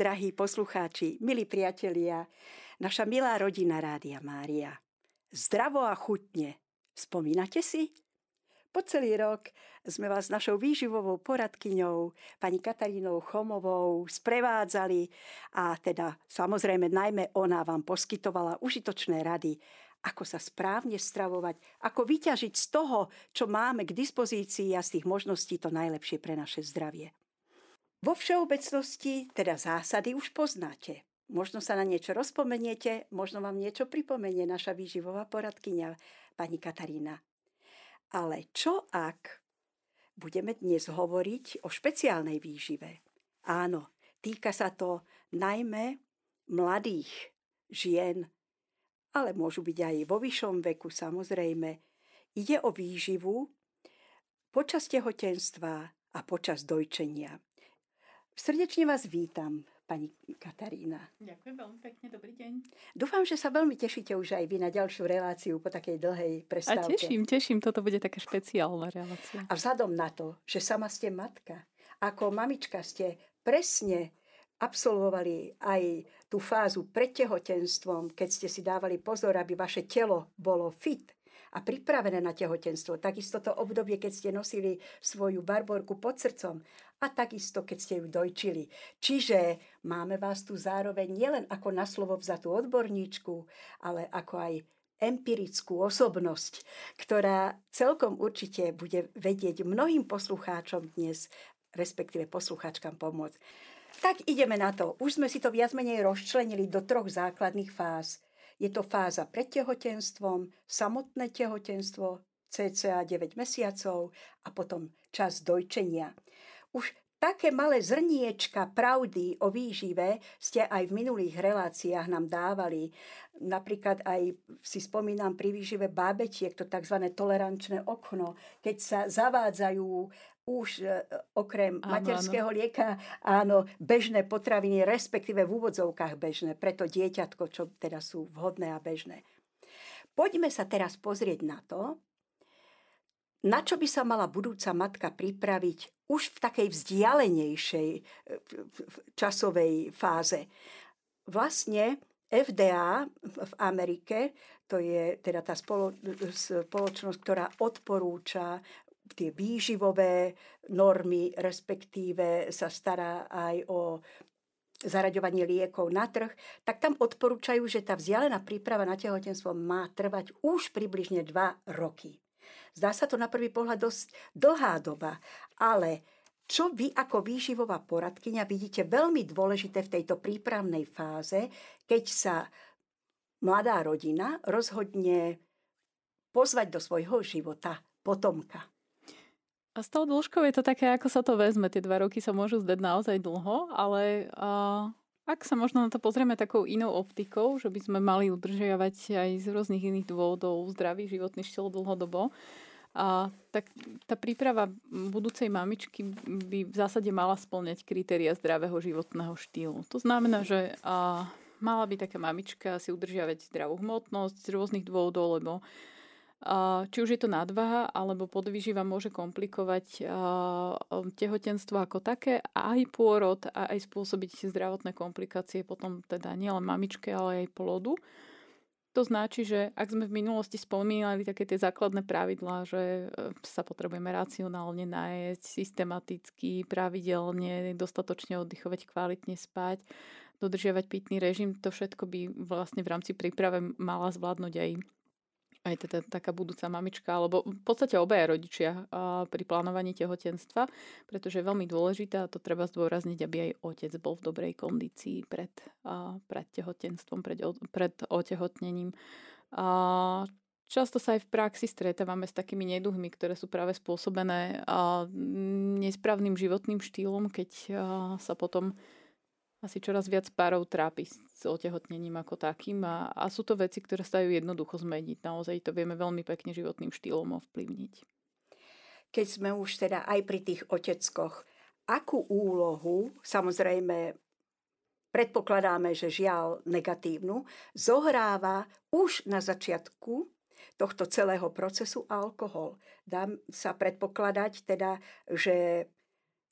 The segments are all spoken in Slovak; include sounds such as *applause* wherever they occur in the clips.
drahí poslucháči, milí priatelia, naša milá rodina Rádia Mária. Zdravo a chutne. Spomínate si? Po celý rok sme vás našou výživovou poradkyňou, pani Katarínou Chomovou, sprevádzali a teda samozrejme najmä ona vám poskytovala užitočné rady, ako sa správne stravovať, ako vyťažiť z toho, čo máme k dispozícii a z tých možností to najlepšie pre naše zdravie. Vo všeobecnosti teda zásady už poznáte. Možno sa na niečo rozpomeniete, možno vám niečo pripomenie naša výživová poradkyňa, pani Katarína. Ale čo ak budeme dnes hovoriť o špeciálnej výžive? Áno, týka sa to najmä mladých žien, ale môžu byť aj vo vyššom veku samozrejme. Ide o výživu počas tehotenstva a počas dojčenia. Srdečne vás vítam pani Katarína. Ďakujem veľmi pekne, dobrý deň. Dúfam, že sa veľmi tešíte už aj vy na ďalšiu reláciu po takej dlhej prestávke. A teším, teším, toto bude taká špeciálna relácia. A vzhľadom na to, že sama ste matka, ako mamička ste presne absolvovali aj tú fázu pred tehotenstvom, keď ste si dávali pozor, aby vaše telo bolo fit, a pripravené na tehotenstvo. Takisto to obdobie, keď ste nosili svoju barborku pod srdcom a takisto, keď ste ju dojčili. Čiže máme vás tu zároveň nielen ako na slovo vzatú odborníčku, ale ako aj empirickú osobnosť, ktorá celkom určite bude vedieť mnohým poslucháčom dnes, respektíve poslucháčkam pomôcť. Tak ideme na to. Už sme si to viac menej rozčlenili do troch základných fáz. Je to fáza pred tehotenstvom, samotné tehotenstvo, cca 9 mesiacov a potom čas dojčenia. Už také malé zrniečka pravdy o výžive ste aj v minulých reláciách nám dávali. Napríklad aj si spomínam pri výžive bábetiek, to tzv. tolerančné okno, keď sa zavádzajú už e, okrem áno, materského áno. lieka, áno, bežné potraviny, respektíve v úvodzovkách bežné, preto dieťatko, čo teda sú vhodné a bežné. Poďme sa teraz pozrieť na to, na čo by sa mala budúca matka pripraviť už v takej vzdialenejšej e, časovej fáze. Vlastne FDA v Amerike, to je teda tá spoločnosť, ktorá odporúča tie výživové normy, respektíve sa stará aj o zaraďovanie liekov na trh, tak tam odporúčajú, že tá vzdialená príprava na tehotenstvo má trvať už približne 2 roky. Zdá sa to na prvý pohľad dosť dlhá doba, ale čo vy ako výživová poradkyňa vidíte veľmi dôležité v tejto prípravnej fáze, keď sa mladá rodina rozhodne pozvať do svojho života potomka? A s tou dĺžkou je to také, ako sa to vezme. Tie dva roky sa môžu zdať naozaj dlho, ale uh, ak sa možno na to pozrieme takou inou optikou, že by sme mali udržiavať aj z rôznych iných dôvodov zdravý životný štýl dlhodobo, a tak tá príprava budúcej mamičky by v zásade mala splňať kritéria zdravého životného štýlu. To znamená, že a, mala by taká mamička si udržiavať zdravú hmotnosť z rôznych dôvodov, lebo či už je to nadvaha alebo podvýživa môže komplikovať tehotenstvo ako také aj pôrod a aj spôsobiť zdravotné komplikácie potom teda nielen mamičke, ale aj plodu. To značí, že ak sme v minulosti spomínali také tie základné pravidlá, že e, sa potrebujeme racionálne najesť, systematicky, pravidelne, dostatočne oddychovať, kvalitne spať, dodržiavať pitný režim, to všetko by vlastne v rámci príprave mala zvládnuť aj aj teda taká budúca mamička, alebo v podstate obaja rodičia pri plánovaní tehotenstva, pretože je veľmi dôležité a to treba zdôrazniť, aby aj otec bol v dobrej kondícii pred, pred tehotenstvom, pred, pred otehotnením. Často sa aj v praxi stretávame s takými neduhmi, ktoré sú práve spôsobené nesprávnym životným štýlom, keď sa potom asi čoraz viac párov trápi s otehotnením ako takým a, a sú to veci, ktoré sa dajú jednoducho zmeniť. Naozaj to vieme veľmi pekne životným štýlom ovplyvniť. Keď sme už teda aj pri tých oteckoch, akú úlohu, samozrejme predpokladáme, že žiaľ negatívnu, zohráva už na začiatku tohto celého procesu alkohol. Dá sa predpokladať teda, že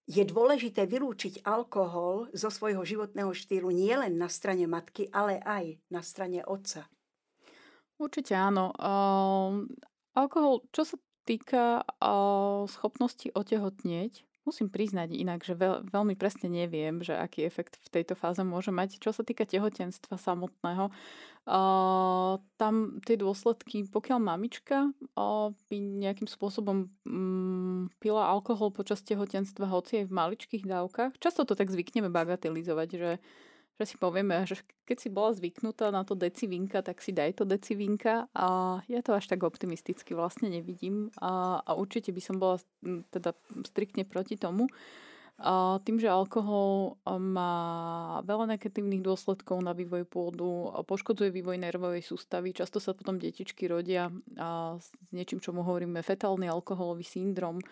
je dôležité vylúčiť alkohol zo svojho životného štýlu nielen na strane matky, ale aj na strane otca. Určite áno. Uh, alkohol, čo sa týka uh, schopnosti otehotnieť, musím priznať inak, že veľ, veľmi presne neviem, že aký efekt v tejto fáze môže mať. Čo sa týka tehotenstva samotného, Uh, tam tie dôsledky, pokiaľ mamička uh, by nejakým spôsobom um, pila alkohol počas tehotenstva, hoci aj v maličkých dávkach, často to tak zvykneme bagatelizovať, že, že si povieme, že keď si bola zvyknutá na to decivinka, tak si daj to decivinka. A ja to až tak optimisticky vlastne nevidím. A, a určite by som bola teda striktne proti tomu. A tým, že alkohol má veľa negatívnych dôsledkov na vývoj pôdu, poškodzuje vývoj nervovej sústavy, často sa potom detičky rodia s niečím, čo mu hovoríme fetálny alkoholový syndrom,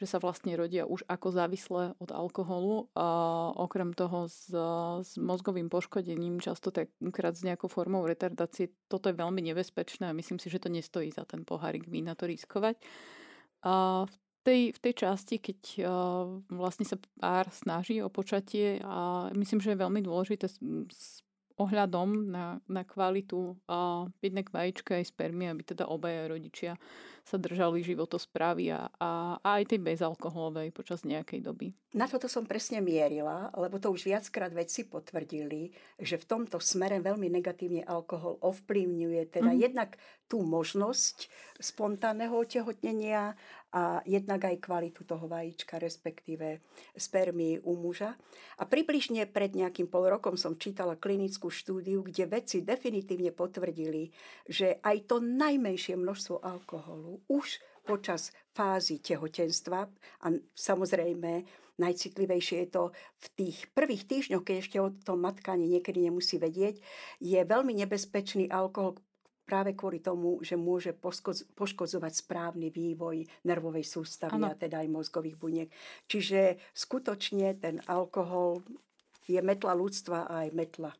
že sa vlastne rodia už ako závislé od alkoholu. A okrem toho s, s mozgovým poškodením, často takrat s nejakou formou retardácie. Toto je veľmi nebezpečné a myslím si, že to nestojí za ten pohárik vína to riskovať. A v tej, v tej časti, keď uh, vlastne sa pár snaží o počatie a myslím, že je veľmi dôležité ohľadom na, na kvalitu uh, jednak vajíčka aj spermy, aby teda obaja rodičia sa držali životosprávy a, a, a aj tej bezalkoholovej počas nejakej doby. Na toto som presne mierila, lebo to už viackrát vedci potvrdili, že v tomto smere veľmi negatívne alkohol ovplyvňuje teda mm. jednak tú možnosť spontánneho otehotnenia a jednak aj kvalitu toho vajíčka, respektíve spermy u muža. A približne pred nejakým pol rokom som čítala klinickú štúdiu, kde vedci definitívne potvrdili, že aj to najmenšie množstvo alkoholu už počas fázy tehotenstva a samozrejme najcitlivejšie je to v tých prvých týždňoch, keď ešte o tom matka ani niekedy nemusí vedieť, je veľmi nebezpečný alkohol práve kvôli tomu, že môže poškodzovať správny vývoj nervovej sústavy ano. a teda aj mozgových buniek. Čiže skutočne ten alkohol je metla ľudstva a aj metla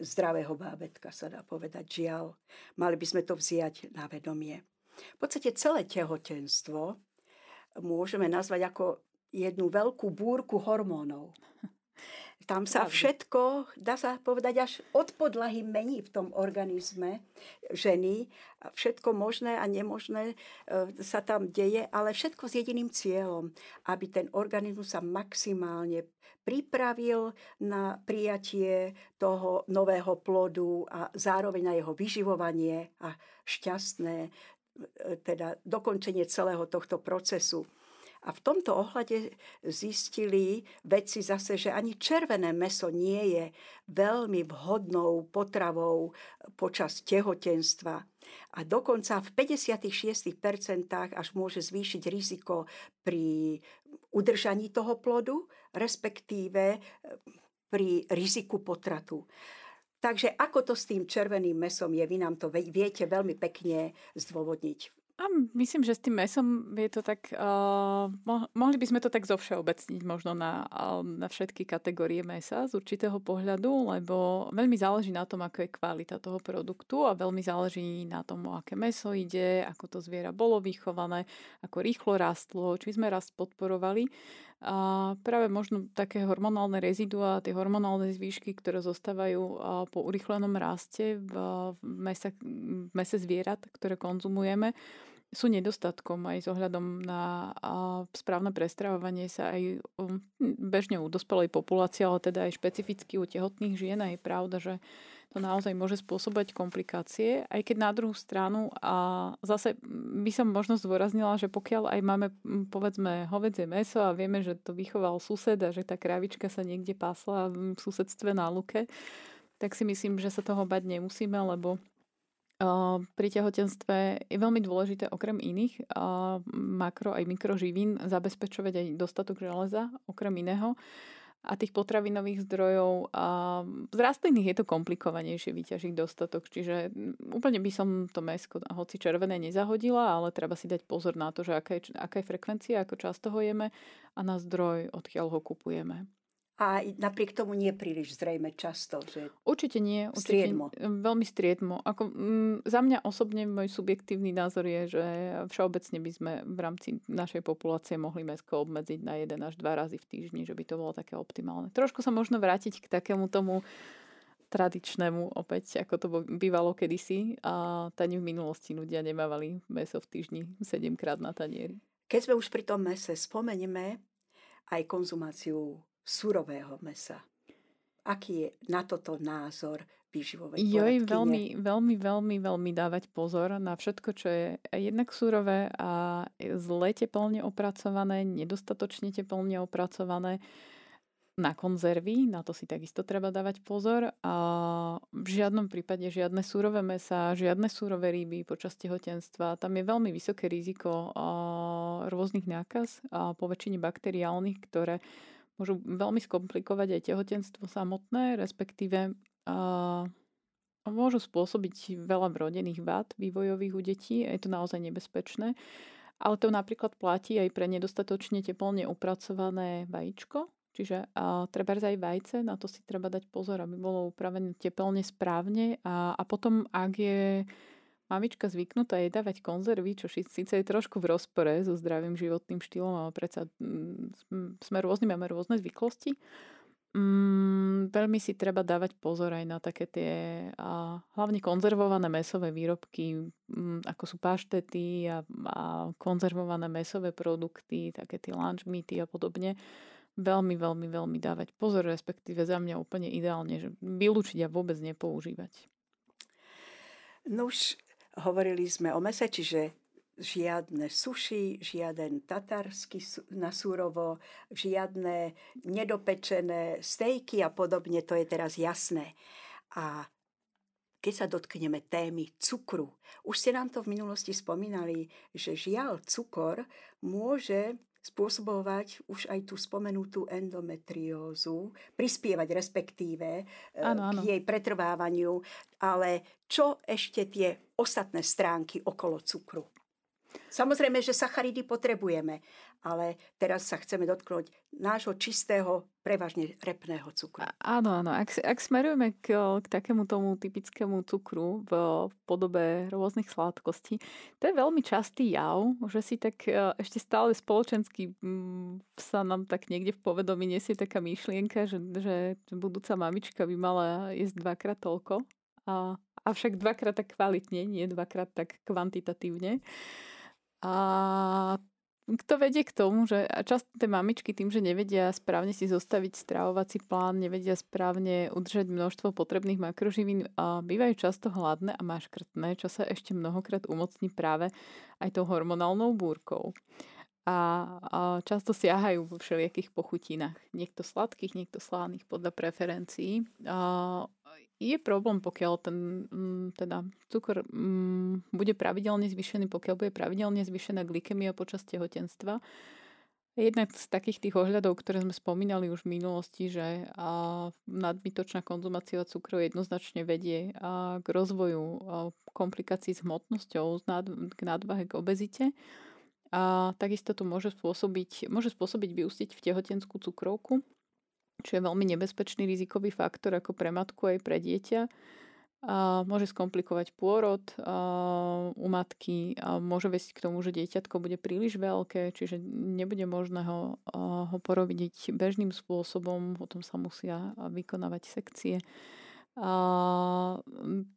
zdravého bábetka, sa dá povedať. Žiaľ, mali by sme to vziať na vedomie. V podstate celé tehotenstvo môžeme nazvať ako jednu veľkú búrku hormónov. Tam sa všetko, dá sa povedať, až od podlahy mení v tom organizme ženy. Všetko možné a nemožné e, sa tam deje, ale všetko s jediným cieľom, aby ten organizmus sa maximálne pripravil na prijatie toho nového plodu a zároveň na jeho vyživovanie a šťastné e, teda dokončenie celého tohto procesu. A v tomto ohľade zistili vedci zase, že ani červené meso nie je veľmi vhodnou potravou počas tehotenstva. A dokonca v 56% až môže zvýšiť riziko pri udržaní toho plodu, respektíve pri riziku potratu. Takže ako to s tým červeným mesom je, vy nám to viete veľmi pekne zdôvodniť. A myslím, že s tým mesom je to tak, uh, mohli by sme to tak zovšeobecniť možno na, uh, na všetky kategórie mesa z určitého pohľadu, lebo veľmi záleží na tom, ako je kvalita toho produktu a veľmi záleží na tom, o aké meso ide, ako to zviera bolo vychované, ako rýchlo rastlo, či sme rast podporovali. A práve možno také hormonálne rezidua, tie hormonálne zvýšky, ktoré zostávajú po urychlenom raste v, mese, v mese zvierat, ktoré konzumujeme, sú nedostatkom aj s ohľadom na správne prestravovanie sa aj um, bežne u dospelej populácie, ale teda aj špecificky u tehotných žien. A je pravda, že to naozaj môže spôsobať komplikácie, aj keď na druhú stranu a zase by som možno zdôraznila, že pokiaľ aj máme povedzme hovedzie meso a vieme, že to vychoval sused a že tá kravička sa niekde pásla v susedstve na luke, tak si myslím, že sa toho bať nemusíme, lebo pri tehotenstve je veľmi dôležité okrem iných makro aj mikroživín zabezpečovať aj dostatok železa, okrem iného a tých potravinových zdrojov. A z rastlinných je to komplikovanejšie vyťažiť dostatok, čiže úplne by som to mesko, hoci červené, nezahodila, ale treba si dať pozor na to, že aká je, aká je frekvencia, ako často ho jeme a na zdroj, odkiaľ ho kupujeme. A napriek tomu nie príliš zrejme často. Že určite nie. Určite striedmo. Veľmi striedmo. Ako, m, za mňa osobne môj subjektívny názor je, že všeobecne by sme v rámci našej populácie mohli mesko obmedziť na jeden až dva razy v týždni, že by to bolo také optimálne. Trošku sa možno vrátiť k takému tomu tradičnému opäť, ako to bývalo kedysi a tani v minulosti ľudia nemávali meso v týždni 7 krát na tanieri. Keď sme už pri tom mese, spomeneme aj konzumáciu surového mesa. Aký je na toto názor výživovej Joj, veľmi, veľmi, veľmi, veľmi dávať pozor na všetko, čo je jednak surové a zle teplne opracované, nedostatočne teplne opracované na konzervy, na to si takisto treba dávať pozor a v žiadnom prípade žiadne súrové mesa, žiadne súrové ryby počas tehotenstva. Tam je veľmi vysoké riziko rôznych nákaz a po väčšine bakteriálnych, ktoré môžu veľmi skomplikovať aj tehotenstvo samotné, respektíve môžu spôsobiť veľa vrodených vád vývojových u detí. Je to naozaj nebezpečné. Ale to napríklad platí aj pre nedostatočne teplne upracované vajíčko, Čiže a, treba aj vajce, na to si treba dať pozor, aby bolo upravené tepelne správne a, a potom, ak je mamička zvyknutá jedávať konzervy, čo síce je trošku v rozpore so zdravým životným štýlom, ale predsa mm, sme rôzni, máme rôzne zvyklosti, Mm, veľmi si treba dávať pozor aj na také tie a hlavne konzervované mesové výrobky, mm, ako sú paštety a, a konzervované mesové produkty, také tie lunch meaty a podobne veľmi, veľmi, veľmi dávať pozor, respektíve za mňa úplne ideálne, že vylúčiť a vôbec nepoužívať. No už hovorili sme o mese, čiže žiadne suši, žiaden tatarsky na súrovo, žiadne nedopečené stejky a podobne, to je teraz jasné. A keď sa dotkneme témy cukru, už ste nám to v minulosti spomínali, že žiaľ cukor môže spôsobovať už aj tú spomenutú endometriózu, prispievať respektíve ano, ano. k jej pretrvávaniu, ale čo ešte tie ostatné stránky okolo cukru? Samozrejme, že sacharidy potrebujeme, ale teraz sa chceme dotknúť nášho čistého, prevažne repného cukru. Áno, áno. Ak, ak smerujeme k, k takému tomu typickému cukru v, v podobe rôznych sladkostí, to je veľmi častý jav, že si tak e, ešte stále spoločensky m, mm, sa nám tak niekde v povedomí nesie taká myšlienka, že, že budúca mamička by mala jesť dvakrát toľko. A, avšak dvakrát tak kvalitne, nie dvakrát tak kvantitatívne. A to vedie k tomu, že často tie mamičky tým, že nevedia správne si zostaviť stravovací plán, nevedia správne udržať množstvo potrebných makroživín, bývajú často hladné a maškrtné, čo sa ešte mnohokrát umocní práve aj tou hormonálnou búrkou. A, často siahajú vo všelijakých pochutinách. Niekto sladkých, niekto slávnych podľa preferencií. Je problém, pokiaľ ten mm, teda cukor mm, bude pravidelne zvýšený, pokiaľ bude pravidelne zvýšená glykemia počas tehotenstva. Jednak z takých tých ohľadov, ktoré sme spomínali už v minulosti, že nadbytočná konzumácia cukrov jednoznačne vedie k rozvoju komplikácií s hmotnosťou, k nadvahe, k obezite. A takisto to môže spôsobiť, môže spôsobiť vyústiť v tehotenskú cukrovku, čo je veľmi nebezpečný rizikový faktor ako pre matku aj pre dieťa. A môže skomplikovať pôrod a u matky a môže viesť k tomu, že dieťatko bude príliš veľké, čiže nebude možné ho, ho porobiť bežným spôsobom, potom sa musia vykonávať sekcie a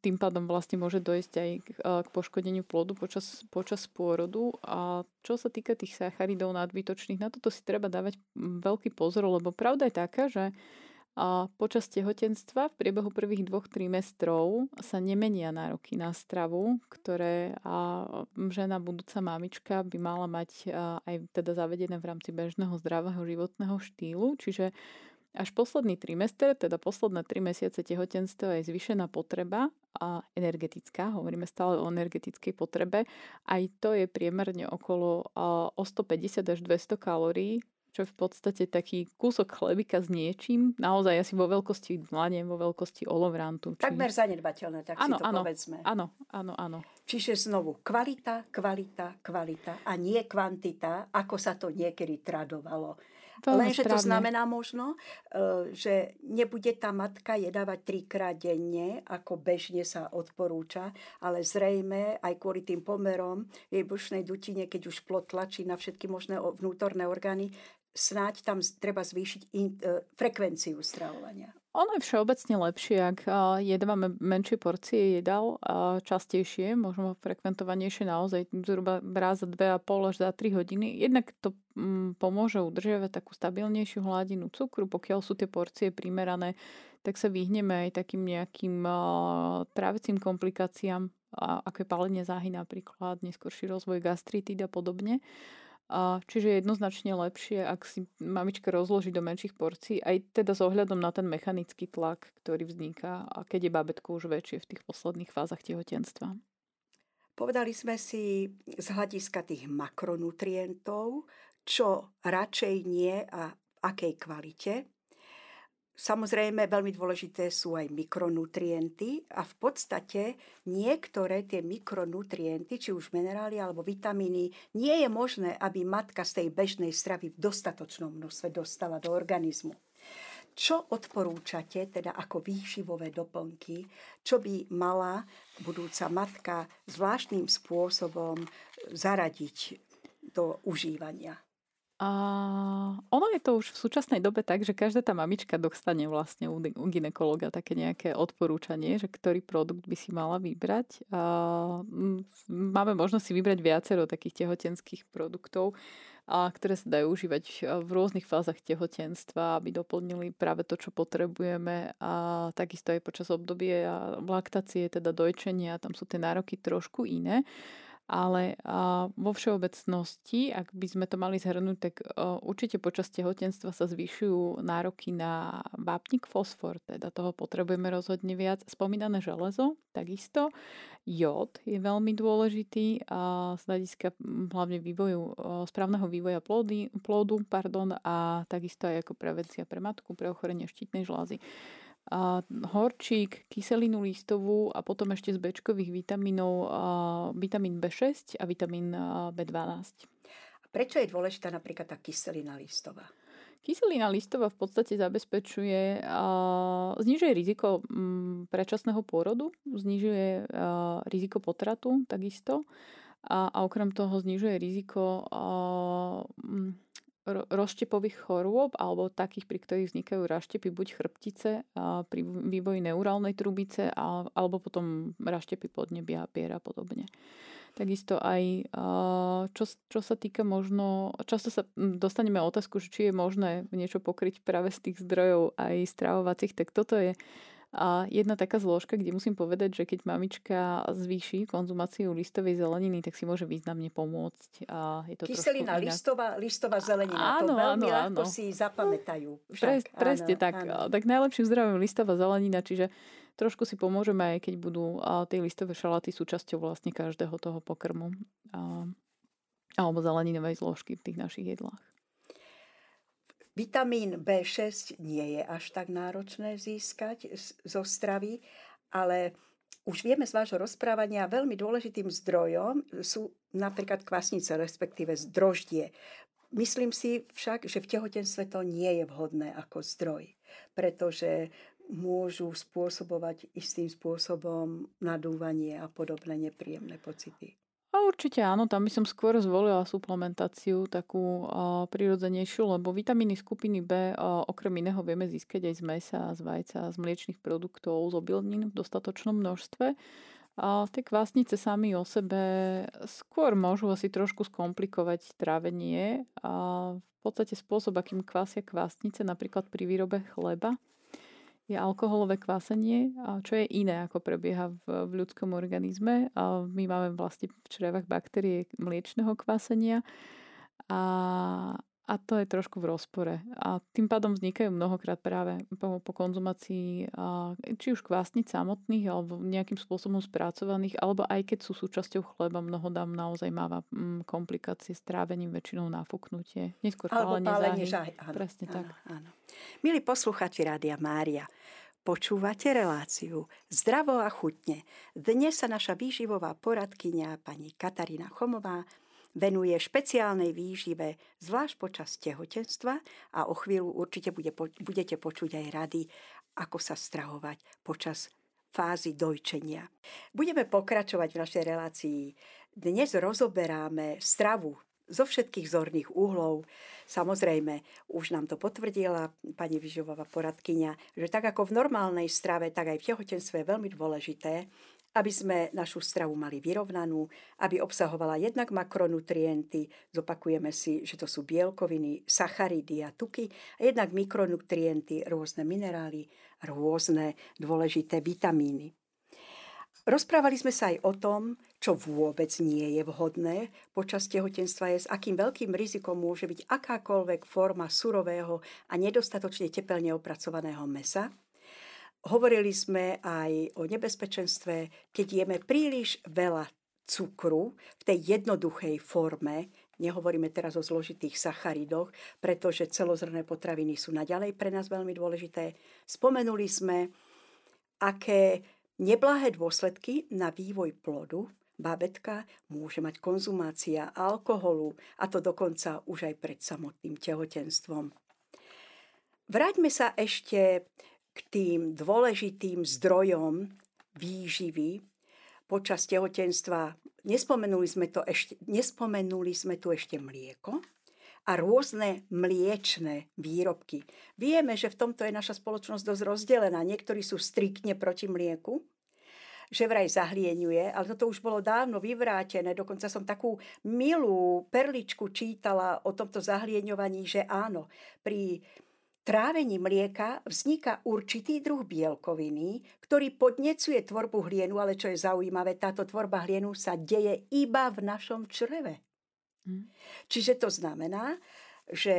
tým pádom vlastne môže dojsť aj k, k poškodeniu plodu počas, počas pôrodu. A čo sa týka tých sacharidov nadbytočných, na toto si treba dávať veľký pozor, lebo pravda je taká, že a počas tehotenstva v priebehu prvých dvoch trimestrov sa nemenia nároky na stravu, ktoré a žena budúca mamička by mala mať aj teda zavedené v rámci bežného zdravého životného štýlu. Čiže až posledný trimester, teda posledné tri mesiace tehotenstva je zvyšená potreba a energetická, hovoríme stále o energetickej potrebe. Aj to je priemerne okolo o 150 až 200 kalórií, čo je v podstate taký kúsok chlebika s niečím, naozaj asi vo veľkosti dlane, vo veľkosti olovrantu. Či... Takmer zanedbateľné, tak ano, si to ano, povedzme. Áno, áno, áno. Čiže znovu kvalita, kvalita, kvalita a nie kvantita, ako sa to niekedy tradovalo Lenže to znamená možno, e, že nebude tá matka jedávať trikrát denne, ako bežne sa odporúča, ale zrejme aj kvôli tým pomerom jej brušnej dutine, keď už plot tlačí na všetky možné vnútorné orgány, snáď tam treba zvýšiť in, e, frekvenciu stravovania. Ono je všeobecne lepšie, ak jedávame menšie porcie jedál častejšie, možno frekventovanejšie naozaj zhruba raz za 2,5 až za 3 hodiny. Jednak to mm, pomôže udržiavať takú stabilnejšiu hladinu cukru, pokiaľ sú tie porcie primerané, tak sa vyhneme aj takým nejakým trávecím komplikáciám, ako je palenie záhy napríklad, neskôrší rozvoj gastritíd a podobne. A čiže je jednoznačne lepšie, ak si mamička rozloží do menších porcií, aj teda s ohľadom na ten mechanický tlak, ktorý vzniká a keď je bábetko už väčšie v tých posledných fázach tehotenstva. Povedali sme si z hľadiska tých makronutrientov, čo radšej nie a v akej kvalite. Samozrejme, veľmi dôležité sú aj mikronutrienty a v podstate niektoré tie mikronutrienty, či už minerály alebo vitamíny, nie je možné, aby matka z tej bežnej stravy v dostatočnom množstve dostala do organizmu. Čo odporúčate teda ako výživové doplnky, čo by mala budúca matka zvláštnym spôsobom zaradiť do užívania? A ono je to už v súčasnej dobe tak, že každá tá mamička dostane vlastne u, u ginekologa také nejaké odporúčanie, že ktorý produkt by si mala vybrať. A máme možnosť si vybrať viacero takých tehotenských produktov, a ktoré sa dajú užívať v rôznych fázach tehotenstva, aby doplnili práve to, čo potrebujeme a takisto aj počas obdobia laktácie, teda dojčenia, tam sú tie nároky trošku iné ale vo všeobecnosti, ak by sme to mali zhrnúť, tak určite počas tehotenstva sa zvyšujú nároky na vápnik fosfor, teda toho potrebujeme rozhodne viac. Spomínané železo, takisto. Jód je veľmi dôležitý z hľadiska hlavne vývoju, správneho vývoja plody, plodu pardon, a takisto aj ako prevencia pre matku, pre ochorenie štítnej žlázy a horčík, kyselinu listovú a potom ešte z bečkových vitamínov vitamín B6 a vitamín B12. A prečo je dôležitá napríklad tá kyselina listová? Kyselina listová v podstate zabezpečuje, znižuje riziko mm, predčasného pôrodu, znižuje riziko potratu takisto a, a okrem toho znižuje riziko mm, rozštepových chorôb alebo takých, pri ktorých vznikajú raštepy, buď chrbtice pri vývoji neurálnej trubice alebo potom raštepy podnebia, pier a podobne. Takisto aj, čo, čo sa týka možno, často sa dostaneme otázku, či je možné niečo pokryť práve z tých zdrojov aj stravovacích, tak toto je a jedna taká zložka, kde musím povedať, že keď mamička zvýši konzumáciu listovej zeleniny, tak si môže významne pomôcť. A je to Kyselina listová, listová zelenina. Áno, to veľmi áno, ľahko áno. si zapamätajú. Však. Pres, presne áno, tak. Áno. Tak najlepším zdravím listová zelenina, čiže trošku si pomôžeme aj keď budú a tie listové šaláty súčasťou vlastne každého toho pokrmu. A, alebo zeleninovej zložky v tých našich jedlách. Vitamín B6 nie je až tak náročné získať zo stravy, ale už vieme z vášho rozprávania, veľmi dôležitým zdrojom sú napríklad kvasnice, respektíve zdroždie. Myslím si však, že v tehotenstve to nie je vhodné ako zdroj, pretože môžu spôsobovať istým spôsobom nadúvanie a podobné nepríjemné pocity. A určite áno, tam by som skôr zvolila suplementáciu takú uh, prirodzenejšiu, lebo vitamíny skupiny B uh, okrem iného vieme získať aj z mesa, z vajca, z mliečných produktov, z obilnín v dostatočnom množstve. A tie kvásnice sami o sebe skôr môžu asi trošku skomplikovať trávenie. A v podstate spôsob, akým kvásia kvásnice, napríklad pri výrobe chleba, je alkoholové kvásenie, čo je iné, ako prebieha v, v ľudskom organizme. My máme vlastne v črevách baktérie mliečného kvásenia a, a to je trošku v rozpore. A tým pádom vznikajú mnohokrát práve po, po konzumácii či už kvásnic samotných, alebo nejakým spôsobom spracovaných, alebo aj keď sú súčasťou chleba, mnoho dám naozaj máva mm, komplikácie s trávením, väčšinou náfuknutie. Neskôr alebo pálenie záhy. Áno, Presne áno, tak. Áno. Milí posluchači Rádia Mária, Počúvate reláciu Zdravo a chutne. Dnes sa naša výživová poradkynia pani Katarína Chomová venuje špeciálnej výžive, zvlášť počas tehotenstva a o chvíľu určite bude, budete počuť aj rady, ako sa strahovať počas fázy dojčenia. Budeme pokračovať v našej relácii. Dnes rozoberáme stravu zo všetkých zorných úhlov. Samozrejme, už nám to potvrdila pani Vyžovová poradkynia, že tak ako v normálnej strave, tak aj v tehotenstve je veľmi dôležité, aby sme našu stravu mali vyrovnanú, aby obsahovala jednak makronutrienty, zopakujeme si, že to sú bielkoviny, sacharidy a tuky, a jednak mikronutrienty, rôzne minerály, rôzne dôležité vitamíny. Rozprávali sme sa aj o tom, čo vôbec nie je vhodné počas tehotenstva je, s akým veľkým rizikom môže byť akákoľvek forma surového a nedostatočne tepelne opracovaného mesa. Hovorili sme aj o nebezpečenstve, keď jeme príliš veľa cukru v tej jednoduchej forme, Nehovoríme teraz o zložitých sacharidoch, pretože celozrné potraviny sú naďalej pre nás veľmi dôležité. Spomenuli sme, aké Neblahé dôsledky na vývoj plodu babetka môže mať konzumácia alkoholu, a to dokonca už aj pred samotným tehotenstvom. Vráťme sa ešte k tým dôležitým zdrojom výživy počas tehotenstva. Nespomenuli sme, to ešte, nespomenuli sme tu ešte mlieko, a rôzne mliečne výrobky. Vieme, že v tomto je naša spoločnosť dosť rozdelená. Niektorí sú striktne proti mlieku, že vraj zahlieňuje, ale toto už bolo dávno vyvrátené. Dokonca som takú milú perličku čítala o tomto zahlieňovaní, že áno, pri trávení mlieka vzniká určitý druh bielkoviny, ktorý podnecuje tvorbu hlienu, ale čo je zaujímavé, táto tvorba hlienu sa deje iba v našom čreve. Hm. Čiže to znamená, že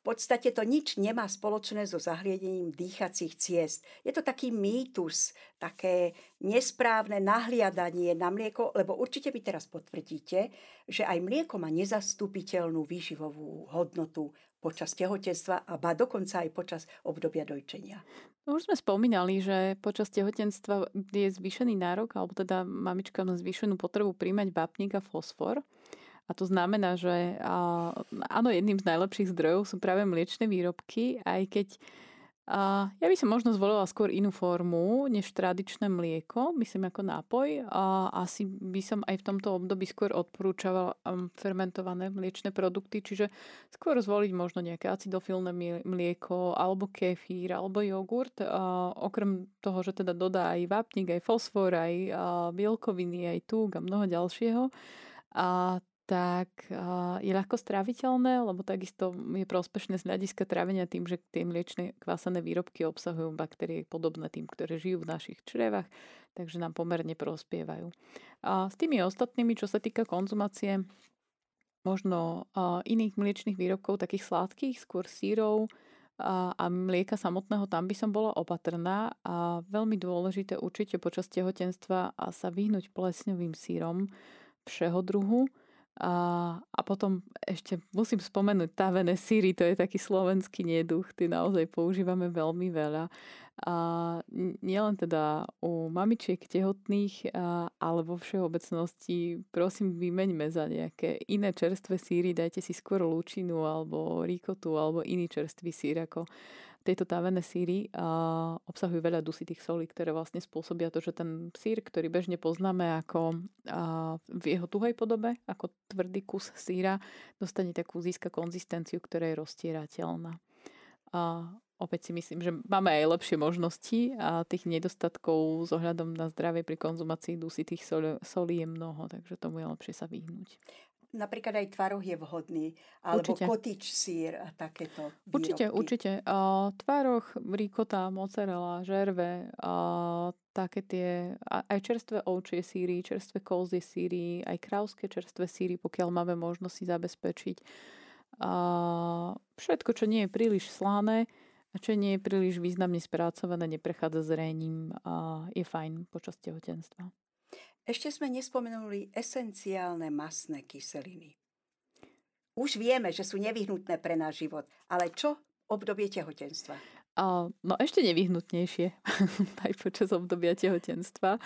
v podstate to nič nemá spoločné so zahliedením dýchacích ciest. Je to taký mýtus, také nesprávne nahliadanie na mlieko, lebo určite by teraz potvrdíte, že aj mlieko má nezastupiteľnú výživovú hodnotu počas tehotenstva a ba dokonca aj počas obdobia dojčenia. No už sme spomínali, že počas tehotenstva je zvýšený nárok, alebo teda mamička má zvýšenú potrebu príjmať vápnik a fosfor. A to znamená, že áno, jedným z najlepších zdrojov sú práve mliečne výrobky, aj keď ja by som možno zvolila skôr inú formu než tradičné mlieko, myslím ako nápoj. A asi by som aj v tomto období skôr odporúčavala um, fermentované mliečne produkty, čiže skôr zvoliť možno nejaké acidofilné mlieko, alebo kefír, alebo jogurt. A okrem toho, že teda dodá aj vápnik, aj fosfor, aj bielkoviny, aj tuk a mnoho ďalšieho. A tak je ľahko stráviteľné, lebo takisto je prospešné z hľadiska trávenia tým, že tie mliečne kvásené výrobky obsahujú baktérie podobné tým, ktoré žijú v našich črevách, takže nám pomerne prospievajú. A s tými ostatnými, čo sa týka konzumácie možno iných mliečných výrobkov, takých sladkých, skôr sírov, a mlieka samotného, tam by som bola opatrná a veľmi dôležité určite počas tehotenstva sa vyhnúť plesňovým sírom všeho druhu, a, a potom ešte musím spomenúť tavené síry, to je taký slovenský neduch, ty naozaj používame veľmi veľa. A nielen teda u mamičiek tehotných, a, ale vo všeobecnosti prosím vymeňme za nejaké iné čerstvé síry, dajte si skôr lúčinu alebo rikotu alebo iný čerstvý sír ako tieto távené síry uh, obsahujú veľa dusitých solí, ktoré vlastne spôsobia to, že ten sír, ktorý bežne poznáme ako uh, v jeho tuhej podobe, ako tvrdý kus síra, dostane takú získa konzistenciu, ktorá je roztierateľná. A opäť si myslím, že máme aj lepšie možnosti a tých nedostatkov s ohľadom na zdravie pri konzumácii dusitých solí je mnoho, takže tomu je lepšie sa vyhnúť napríklad aj tvaroh je vhodný, alebo určite. kotič sír a takéto výrobky. Určite, určite. Uh, tvaroh, rikota, mozzarella, žerve, uh, také tie, aj čerstvé ovčie síry, čerstvé kozie síry, aj krauské čerstvé síry, pokiaľ máme možnosť si zabezpečiť. Uh, všetko, čo nie je príliš slané, a čo nie je príliš významne spracované, neprechádza zrením a je fajn počas tehotenstva. Ešte sme nespomenuli esenciálne masné kyseliny. Už vieme, že sú nevyhnutné pre náš život, ale čo obdobie tehotenstva? No ešte nevyhnutnejšie *laughs* aj počas obdobia tehotenstva.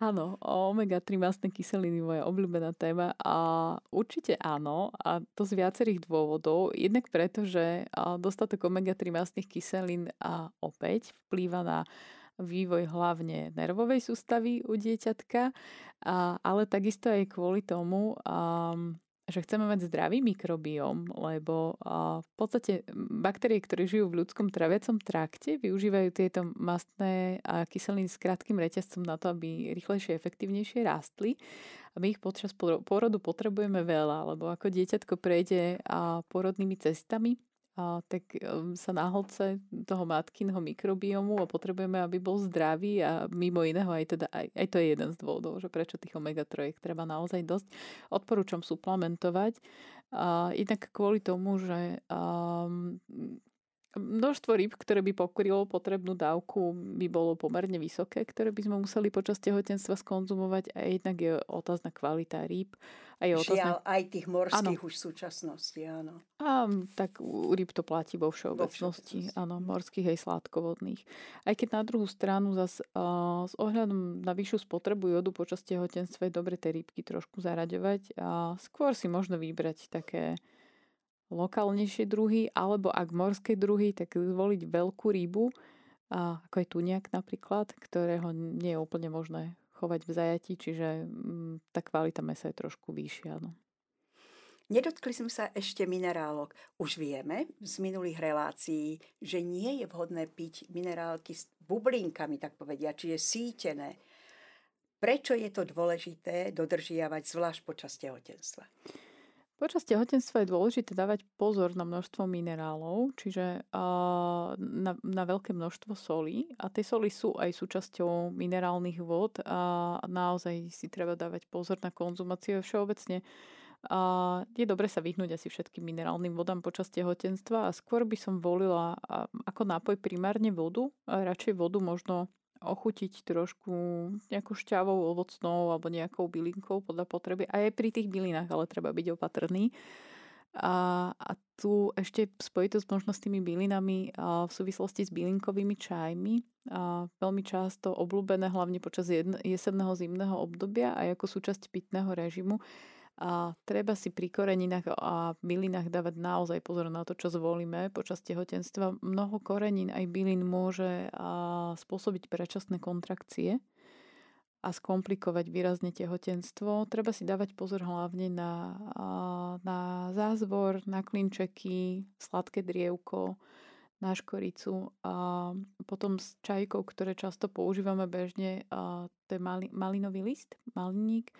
Áno, omega-3 mastné kyseliny moja obľúbená téma a určite áno a to z viacerých dôvodov. Jednak preto, že dostatok omega-3 mastných kyselín a opäť vplýva na vývoj hlavne nervovej sústavy u dieťatka, ale takisto aj kvôli tomu, že chceme mať zdravý mikrobióm, lebo v podstate baktérie, ktoré žijú v ľudskom traviacom trakte, využívajú tieto mastné kyseliny s krátkým reťazcom na to, aby rýchlejšie, efektívnejšie rástli. A my ich počas porodu potrebujeme veľa, lebo ako dieťatko prejde porodnými cestami, tak um, sa náhodce toho matkinho mikrobiomu a potrebujeme, aby bol zdravý a mimo iného aj teda, aj, aj to je jeden z dôvodov, že prečo tých omega-3 treba naozaj dosť. Odporúčam suplementovať. A, inak kvôli tomu, že um, Množstvo rýb, ktoré by pokrylo potrebnú dávku, by bolo pomerne vysoké, ktoré by sme museli počas tehotenstva skonzumovať a jednak je otázna kvalita rýb. A je otázna... Žiaľ, aj tých morských ano. už v súčasnosti, áno. A, tak u rýb to platí vo všeobecnosti, áno, morských aj sladkovodných. Aj keď na druhú stranu zas uh, s ohľadom na vyššiu spotrebu jodu počas tehotenstva je dobre tie rýbky trošku zaraďovať a skôr si možno vybrať také lokálnejšie druhy, alebo ak morské druhy, tak zvoliť veľkú rybu, ako je tuniak napríklad, ktorého nie je úplne možné chovať v zajati, čiže mm, tá kvalita mesa je trošku vyššia. No. Nedotkli sme sa ešte minerálok. Už vieme z minulých relácií, že nie je vhodné piť minerálky s bublinkami, tak povedia, čiže sítené. Prečo je to dôležité dodržiavať zvlášť počas tehotenstva? Počas tehotenstva je dôležité dávať pozor na množstvo minerálov, čiže na, na veľké množstvo solí. A tie soli sú aj súčasťou minerálnych vod a naozaj si treba dávať pozor na konzumáciu všeobecne. A je dobre sa vyhnúť asi všetkým minerálnym vodám počas tehotenstva a skôr by som volila ako nápoj primárne vodu, radšej vodu možno ochutiť trošku nejakou šťavou ovocnou alebo nejakou bylinkou podľa potreby. Aj pri tých bylinách, ale treba byť opatrný. A, a tu ešte spojitosť možno s tými bylinami a v súvislosti s bylinkovými čajmi. A veľmi často obľúbené hlavne počas jesenného zimného obdobia aj ako súčasť pitného režimu a treba si pri koreninách a bylinách dávať naozaj pozor na to, čo zvolíme počas tehotenstva. Mnoho korenín aj bylín môže spôsobiť predčasné kontrakcie a skomplikovať výrazne tehotenstvo. Treba si dávať pozor hlavne na, na zázvor, na klinčeky, sladké drievko, na škoricu a potom s čajkou, ktoré často používame bežne, to je malinový list, maliník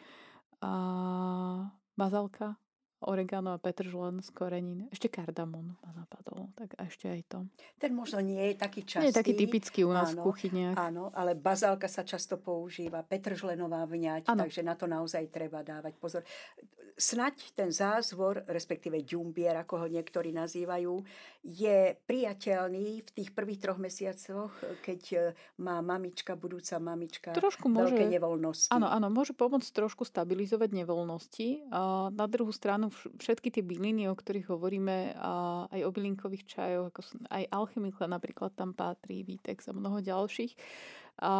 a bazalka, oregano a petržlen z korenín. Ešte kardamon ma napadol, tak ešte aj to. Ten možno nie je taký častý. Nie je taký typický u nás áno, v kuchyniach. Áno, ale bazálka sa často používa, petržlenová vňať, áno. takže na to naozaj treba dávať pozor. Snaď ten zázvor, respektíve ďumbier, ako ho niektorí nazývajú, je priateľný v tých prvých troch mesiacoch, keď e, má mamička, budúca mamička trošku môže, veľké nevoľnosti. Áno, áno, môže pomôcť trošku stabilizovať nevoľnosti. A na druhú stranu všetky tie byliny, o ktorých hovoríme, a aj o bylinkových čajoch, ako aj alchemika napríklad tam patrí, Vitex a mnoho ďalších, a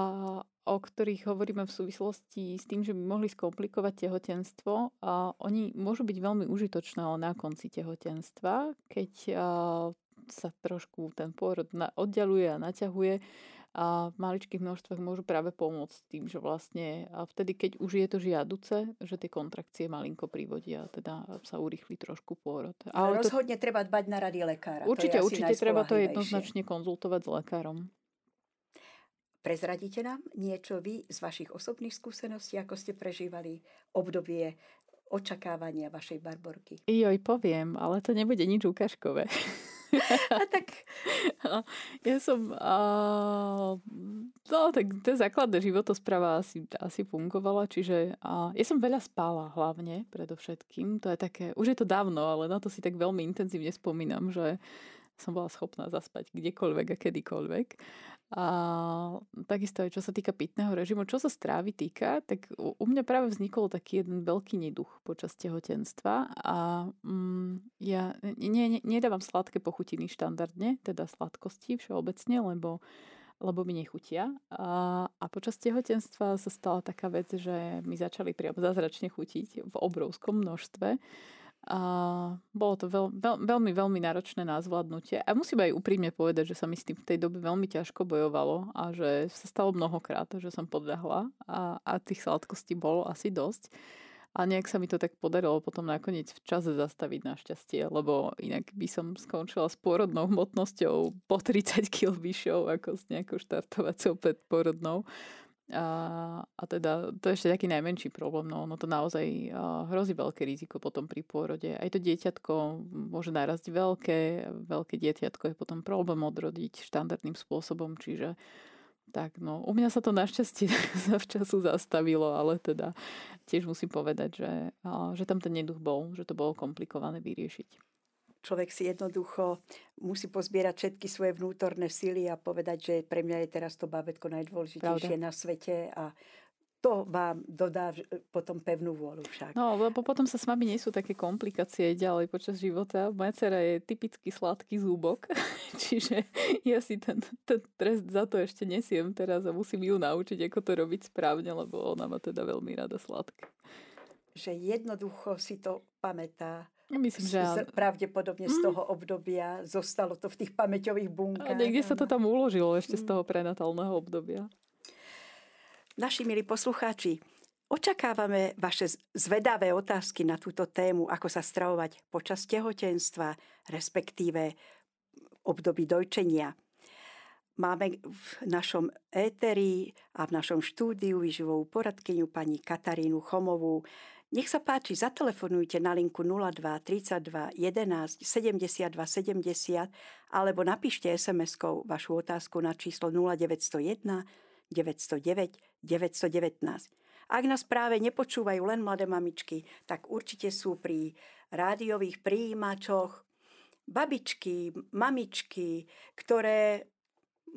o ktorých hovoríme v súvislosti s tým, že by mohli skomplikovať tehotenstvo. A oni môžu byť veľmi užitočné na konci tehotenstva, keď sa trošku ten pôrod oddialuje a naťahuje a v maličkých množstvách môžu práve pomôcť tým, že vlastne a vtedy, keď už je to žiaduce, že tie kontrakcie malinko privodia, teda sa urýchli trošku pôrod. Ale rozhodne to... treba dbať na rady lekára. Určite, to určite treba to jednoznačne konzultovať s lekárom. Prezradíte nám niečo vy z vašich osobných skúseností, ako ste prežívali obdobie očakávania vašej barborky? Joj, poviem, ale to nebude nič ukážkové. *laughs* A tak... *laughs* Ja som... Uh, no, tak tá základná životospráva asi, asi fungovala, čiže uh, ja som veľa spala hlavne, predovšetkým. To je také... Už je to dávno, ale na to si tak veľmi intenzívne spomínam, že som bola schopná zaspať kdekoľvek a kedykoľvek. A takisto aj čo sa týka pitného režimu, čo sa strávy týka, tak u, mňa práve vznikol taký jeden veľký neduch počas tehotenstva a mm, ja ne, ne, nedávam sladké pochutiny štandardne, teda sladkosti všeobecne, lebo lebo mi nechutia. A, a počas tehotenstva sa stala taká vec, že mi začali priamo zázračne chutiť v obrovskom množstve. A bolo to veľ, veľ, veľmi, veľmi náročné na zvládnutie. A musím aj úprimne povedať, že sa mi s tým v tej dobe veľmi ťažko bojovalo a že sa stalo mnohokrát, že som podľahla a, a tých sladkostí bolo asi dosť. A nejak sa mi to tak podarilo potom nakoniec v čase zastaviť našťastie, lebo inak by som skončila s pôrodnou hmotnosťou po 30 kg vyššou ako s nejakou štartovacou porodnou. A, a teda to je ešte taký najmenší problém, no ono to naozaj hrozí veľké riziko potom pri pôrode. Aj to dieťatko môže narazť veľké, veľké dieťatko je potom problém odrodiť štandardným spôsobom, čiže tak no, u mňa sa to našťastie *laughs* za včasu zastavilo, ale teda tiež musím povedať, že, že tam ten neduch bol, že to bolo komplikované vyriešiť človek si jednoducho musí pozbierať všetky svoje vnútorné sily a povedať, že pre mňa je teraz to bábetko najdôležitejšie Pravda. na svete a to vám dodá potom pevnú vôľu však. No, lebo potom sa s vami nie sú také komplikácie ďalej počas života. Moja dcera je typický sladký zúbok, *laughs* čiže ja si ten, ten trest za to ešte nesiem teraz a musím ju naučiť, ako to robiť správne, lebo ona má teda veľmi rada sladké. Že jednoducho si to pamätá Myslím, že áno. Pravdepodobne z mm. toho obdobia zostalo to v tých pamäťových bunkách. A niekde sa to tam uložilo ešte z mm. toho prenatálneho obdobia. Naši milí poslucháči, očakávame vaše zvedavé otázky na túto tému, ako sa stravovať počas tehotenstva, respektíve období dojčenia. Máme v našom éteri a v našom štúdiu výživovú poradkyňu pani Katarínu Chomovú, nech sa páči, zatelefonujte na linku 02 32 11 72 70 alebo napíšte SMS-kou vašu otázku na číslo 0901 909 919. Ak nás práve nepočúvajú len mladé mamičky, tak určite sú pri rádiových príjimačoch babičky, mamičky, ktoré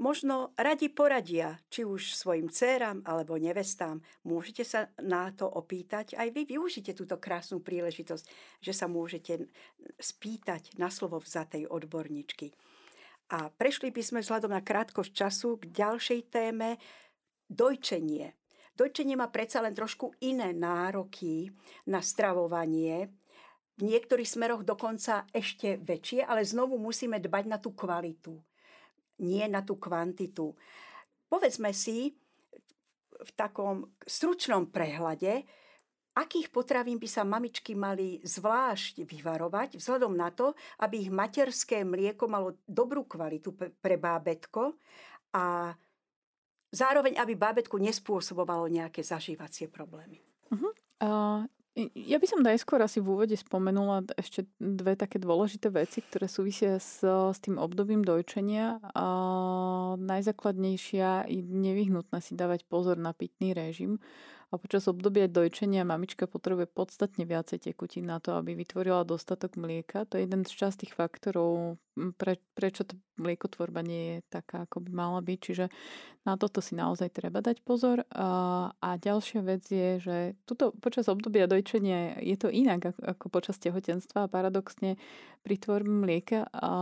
možno radi poradia, či už svojim dcerám alebo nevestám. Môžete sa na to opýtať. Aj vy využite túto krásnu príležitosť, že sa môžete spýtať na slovo vzatej odborníčky. A prešli by sme vzhľadom na krátkosť času k ďalšej téme dojčenie. Dojčenie má predsa len trošku iné nároky na stravovanie, v niektorých smeroch dokonca ešte väčšie, ale znovu musíme dbať na tú kvalitu nie na tú kvantitu. Povedzme si v takom stručnom prehľade, akých potravín by sa mamičky mali zvlášť vyvarovať, vzhľadom na to, aby ich materské mlieko malo dobrú kvalitu pre bábetko a zároveň, aby bábetku nespôsobovalo nejaké zažívacie problémy. Uh-huh. Uh, ja by som najskôr asi v úvode spomenula ešte dve také dôležité veci, ktoré súvisia s, s tým obdobím dojčenia. A najzákladnejšia je nevyhnutné si dávať pozor na pitný režim. A počas obdobia dojčenia mamička potrebuje podstatne viacej tekutín na to, aby vytvorila dostatok mlieka. To je jeden z častých faktorov, pre, prečo to mliekotvorba nie je taká, ako by mala byť. Čiže na toto si naozaj treba dať pozor. A, a ďalšia vec je, že tuto počas obdobia dojčenia je to inak ako, počas tehotenstva a paradoxne pri tvorbe mlieka a,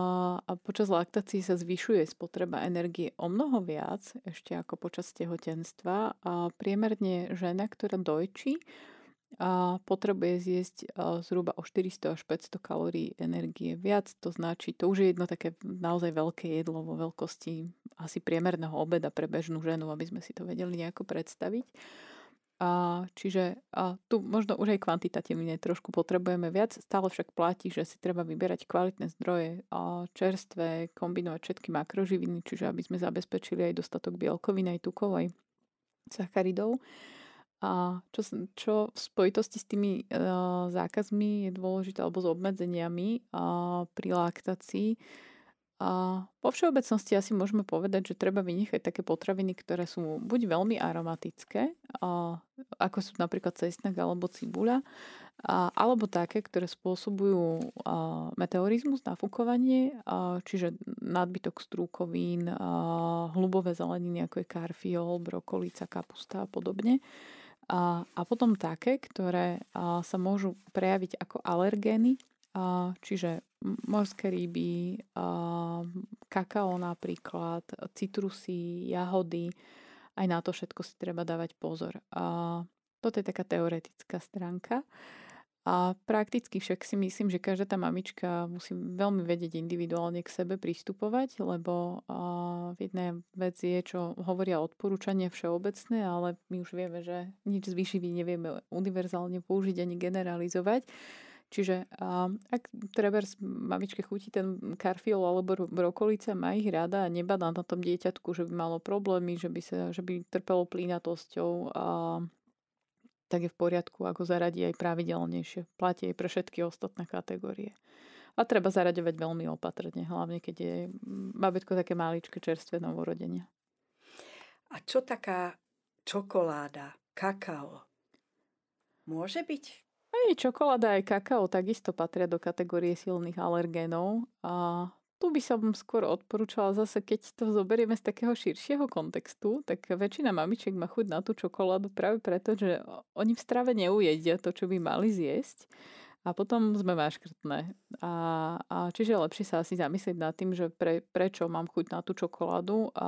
a počas laktácie sa zvyšuje spotreba energie o mnoho viac ešte ako počas tehotenstva. A priemerne žena, ktorá dojčí, a potrebuje zjesť zhruba o 400 až 500 kalórií energie viac. To značí, to už je jedno také naozaj veľké jedlo vo veľkosti asi priemerného obeda pre bežnú ženu, aby sme si to vedeli nejako predstaviť. Čiže tu možno už aj kvantitatívne trošku potrebujeme viac, stále však platí, že si treba vyberať kvalitné zdroje, a čerstvé, kombinovať všetky makroživiny, čiže aby sme zabezpečili aj dostatok bielkoviny, aj tukov, aj sacharidov. A čo, čo v spojitosti s tými uh, zákazmi je dôležité, alebo s obmedzeniami uh, pri laktácii, a po všeobecnosti asi môžeme povedať, že treba vynechať také potraviny, ktoré sú buď veľmi aromatické, ako sú napríklad cestnak alebo cibuľa, alebo také, ktoré spôsobujú meteorizmus, nafúkovanie, čiže nadbytok strúkovín, hlubové zeleniny ako je karfiol, brokolica, kapusta a podobne. A, potom také, ktoré sa môžu prejaviť ako alergény, čiže morské ryby, kakao napríklad, citrusy, jahody, aj na to všetko si treba dávať pozor. Toto je taká teoretická stránka. A prakticky však si myslím, že každá tá mamička musí veľmi vedieť individuálne k sebe pristupovať, lebo uh, jedna vec je, čo hovoria odporúčania všeobecné, ale my už vieme, že nič z výživy nevieme univerzálne použiť ani generalizovať. Čiže ak treba mamičke chutí ten karfiol alebo brokolica, má ich rada a nebadá na tom dieťatku, že by malo problémy, že by, sa, že by trpelo plínatosťou a tak je v poriadku, ako zaradí aj pravidelnejšie. Platí aj pre všetky ostatné kategórie. A treba zaraďovať veľmi opatrne, hlavne keď je babetko také maličké čerstvé novorodenia. A čo taká čokoláda, kakao? Môže byť? Aj čokoláda, aj kakao takisto patria do kategórie silných alergénov. A tu by som skôr odporúčala zase, keď to zoberieme z takého širšieho kontextu, tak väčšina mamičiek má chuť na tú čokoládu práve preto, že oni v strave neujedia to, čo by mali zjesť a potom sme maškrtné. A, a čiže lepšie sa asi zamyslieť nad tým, že pre, prečo mám chuť na tú čokoládu a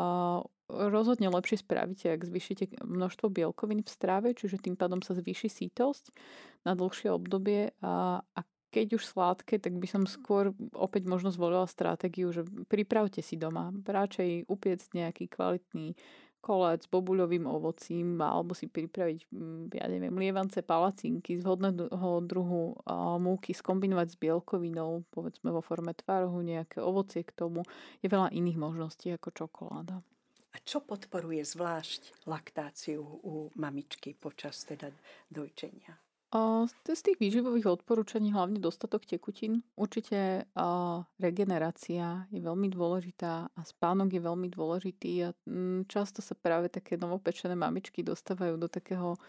rozhodne lepšie spravíte, ak zvýšite množstvo bielkovín v strave, čiže tým pádom sa zvýši sítosť na dlhšie obdobie a, a keď už sládke, tak by som skôr opäť možno zvolila stratégiu, že pripravte si doma. Radšej upiecť nejaký kvalitný kolec s bobuľovým ovocím alebo si pripraviť, mm, ja neviem, lievance palacinky z vhodného druhu múky, skombinovať s bielkovinou, povedzme vo forme tvarohu, nejaké ovocie k tomu. Je veľa iných možností ako čokoláda. A čo podporuje zvlášť laktáciu u mamičky počas teda dojčenia? Z tých výživových odporúčaní hlavne dostatok tekutín. Určite regenerácia je veľmi dôležitá a spánok je veľmi dôležitý a mm, často sa práve také novopečené mamičky dostávajú do takého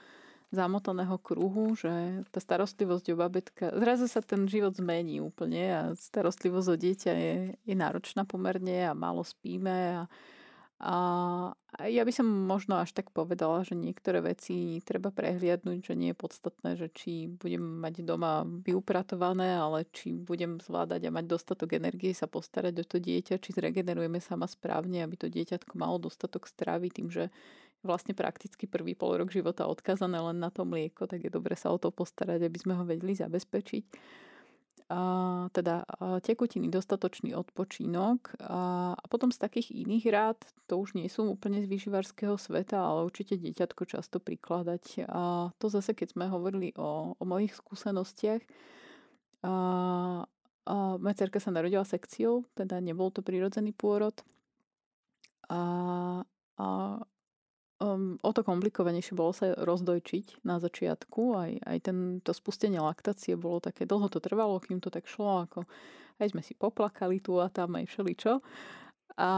zamotaného kruhu, že tá starostlivosť o babetka, zrazu sa ten život zmení úplne a starostlivosť o dieťa je, je náročná pomerne a málo spíme a a ja by som možno až tak povedala, že niektoré veci treba prehliadnúť, že nie je podstatné, že či budem mať doma vyupratované, ale či budem zvládať a mať dostatok energie sa postarať o to dieťa, či zregenerujeme sama správne, aby to dieťatko malo dostatok stravy tým, že vlastne prakticky prvý pol rok života odkazané len na to mlieko, tak je dobre sa o to postarať, aby sme ho vedeli zabezpečiť teda tekutiny, dostatočný odpočínok a, potom z takých iných rád, to už nie sú úplne z výživarského sveta, ale určite dieťatko často prikladať. A to zase, keď sme hovorili o, o mojich skúsenostiach, a, a moja cerka sa narodila sekciou, teda nebol to prirodzený pôrod. A, a um, o to komplikovanejšie bolo sa rozdojčiť na začiatku. Aj, aj to spustenie laktácie bolo také, dlho to trvalo, kým to tak šlo, ako aj sme si poplakali tu a tam aj všeličo. A,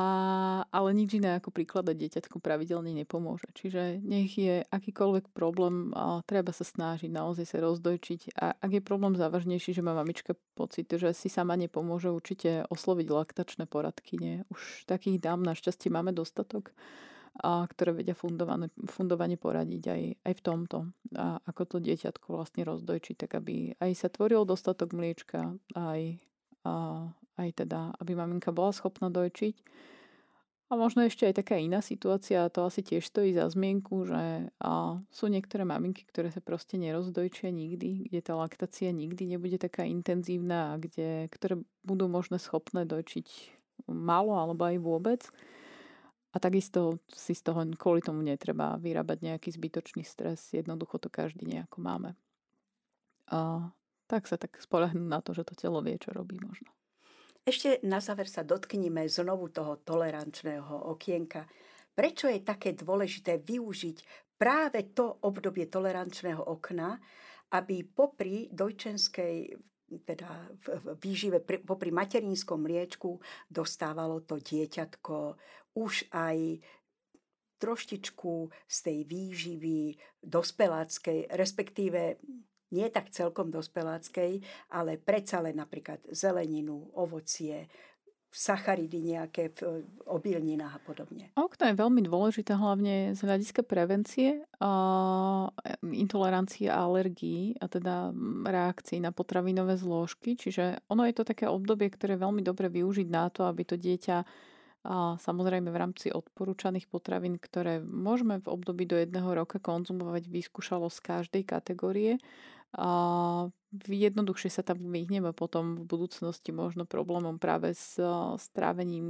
ale nič iné ako prikladať dieťatku pravidelne nepomôže. Čiže nech je akýkoľvek problém, a treba sa snažiť naozaj sa rozdojčiť. A ak je problém závažnejší, že má mamička pocit, že si sama nepomôže, určite osloviť laktačné poradky. Nie? Už takých dám našťastie máme dostatok a ktoré vedia fundovane, fundovane poradiť aj, aj v tomto. A ako to dieťatko vlastne rozdojčiť, tak aby aj sa tvoril dostatok mliečka, aj, a, aj teda, aby maminka bola schopná dojčiť. A možno ešte aj taká iná situácia, a to asi tiež stojí za zmienku, že a sú niektoré maminky, ktoré sa proste nerozdojčia nikdy, kde tá laktácia nikdy nebude taká intenzívna a kde, ktoré budú možno schopné dojčiť málo alebo aj vôbec. A takisto si z toho kvôli tomu netreba vyrábať nejaký zbytočný stres. Jednoducho to každý nejako máme. A tak sa tak spolahnúť na to, že to telo vie, čo robí možno. Ešte na záver sa dotknime znovu toho tolerančného okienka. Prečo je také dôležité využiť práve to obdobie tolerančného okna, aby popri dojčenskej teda v výžive popri materinskom mliečku dostávalo to dieťatko už aj troštičku z tej výživy dospeláckej, respektíve nie tak celkom dospeláckej, ale predsa len napríklad zeleninu, ovocie, sacharidy nejaké v obilninách a podobne. Okno je veľmi dôležité hlavne z hľadiska prevencie a intolerancie a alergií a teda reakcií na potravinové zložky. Čiže ono je to také obdobie, ktoré je veľmi dobre využiť na to, aby to dieťa a samozrejme v rámci odporúčaných potravín, ktoré môžeme v období do jedného roka konzumovať, vyskúšalo z každej kategórie a jednoduchšie sa tam vyhneme potom v budúcnosti možno problémom práve s strávením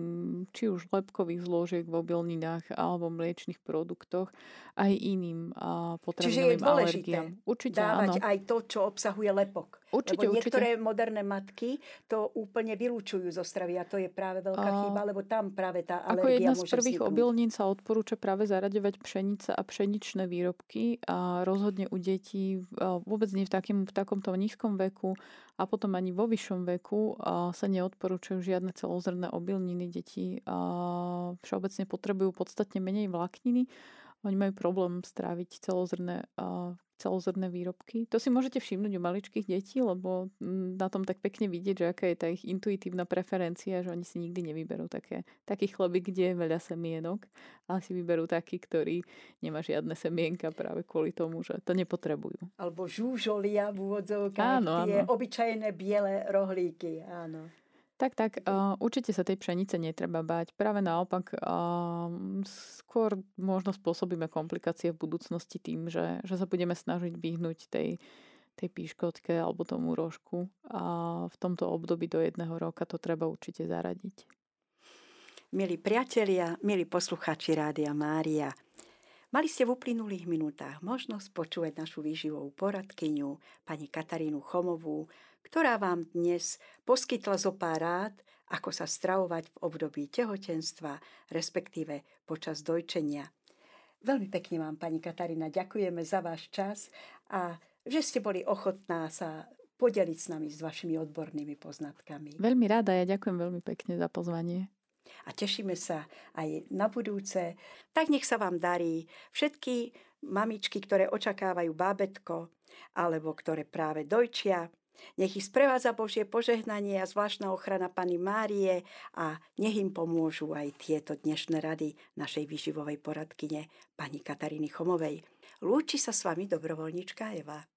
či už lepkových zložiek v obilninách alebo mliečných produktoch aj iným potravinovým alergiám. Určite dávať áno. aj to, čo obsahuje lepok. Určite, lebo niektoré určite. moderné matky to úplne vylúčujú zo stravy a to je práve veľká a... chyba, lebo tam práve tá alergia Ako jedna z prvých vzniknúť. obilnín sa odporúča práve zaraďovať pšenica a pšeničné výrobky a rozhodne u detí vôbec nie v, takým, v takomto nízkom veku a potom ani vo vyššom veku sa neodporúčajú žiadne celozrné obilniny. Deti všeobecne potrebujú podstatne menej vlákniny oni majú problém stráviť celozrné, celozrné výrobky. To si môžete všimnúť u maličkých detí, lebo mm, na tom tak pekne vidieť, že aká je tá ich intuitívna preferencia, že oni si nikdy nevyberú také, taký chlebík, kde je veľa semienok, ale si vyberú taký, ktorý nemá žiadne semienka práve kvôli tomu, že to nepotrebujú. Alebo žúžolia v úvodzovkách, áno, tie áno. obyčajné biele rohlíky. Áno. Tak, tak, uh, určite sa tej pšenice netreba báť. Práve naopak, uh, skôr možno spôsobíme komplikácie v budúcnosti tým, že, že sa budeme snažiť vyhnúť tej, tej píškotke alebo tomu rožku a v tomto období do jedného roka to treba určite zaradiť. Milí priatelia, milí posluchači Rádia Mária, Mali ste v uplynulých minútach možnosť počúvať našu výživovú poradkyňu, pani Katarínu Chomovú, ktorá vám dnes poskytla zo pár rád, ako sa stravovať v období tehotenstva, respektíve počas dojčenia. Veľmi pekne vám, pani Katarína, ďakujeme za váš čas a že ste boli ochotná sa podeliť s nami s vašimi odbornými poznatkami. Veľmi rada, ja ďakujem veľmi pekne za pozvanie a tešíme sa aj na budúce. Tak nech sa vám darí všetky mamičky, ktoré očakávajú bábetko alebo ktoré práve dojčia. Nech ich sprevádza Božie požehnanie a zvláštna ochrana Pany Márie a nech im pomôžu aj tieto dnešné rady našej výživovej poradkyne pani Kataríny Chomovej. Lúči sa s vami dobrovoľnička Eva.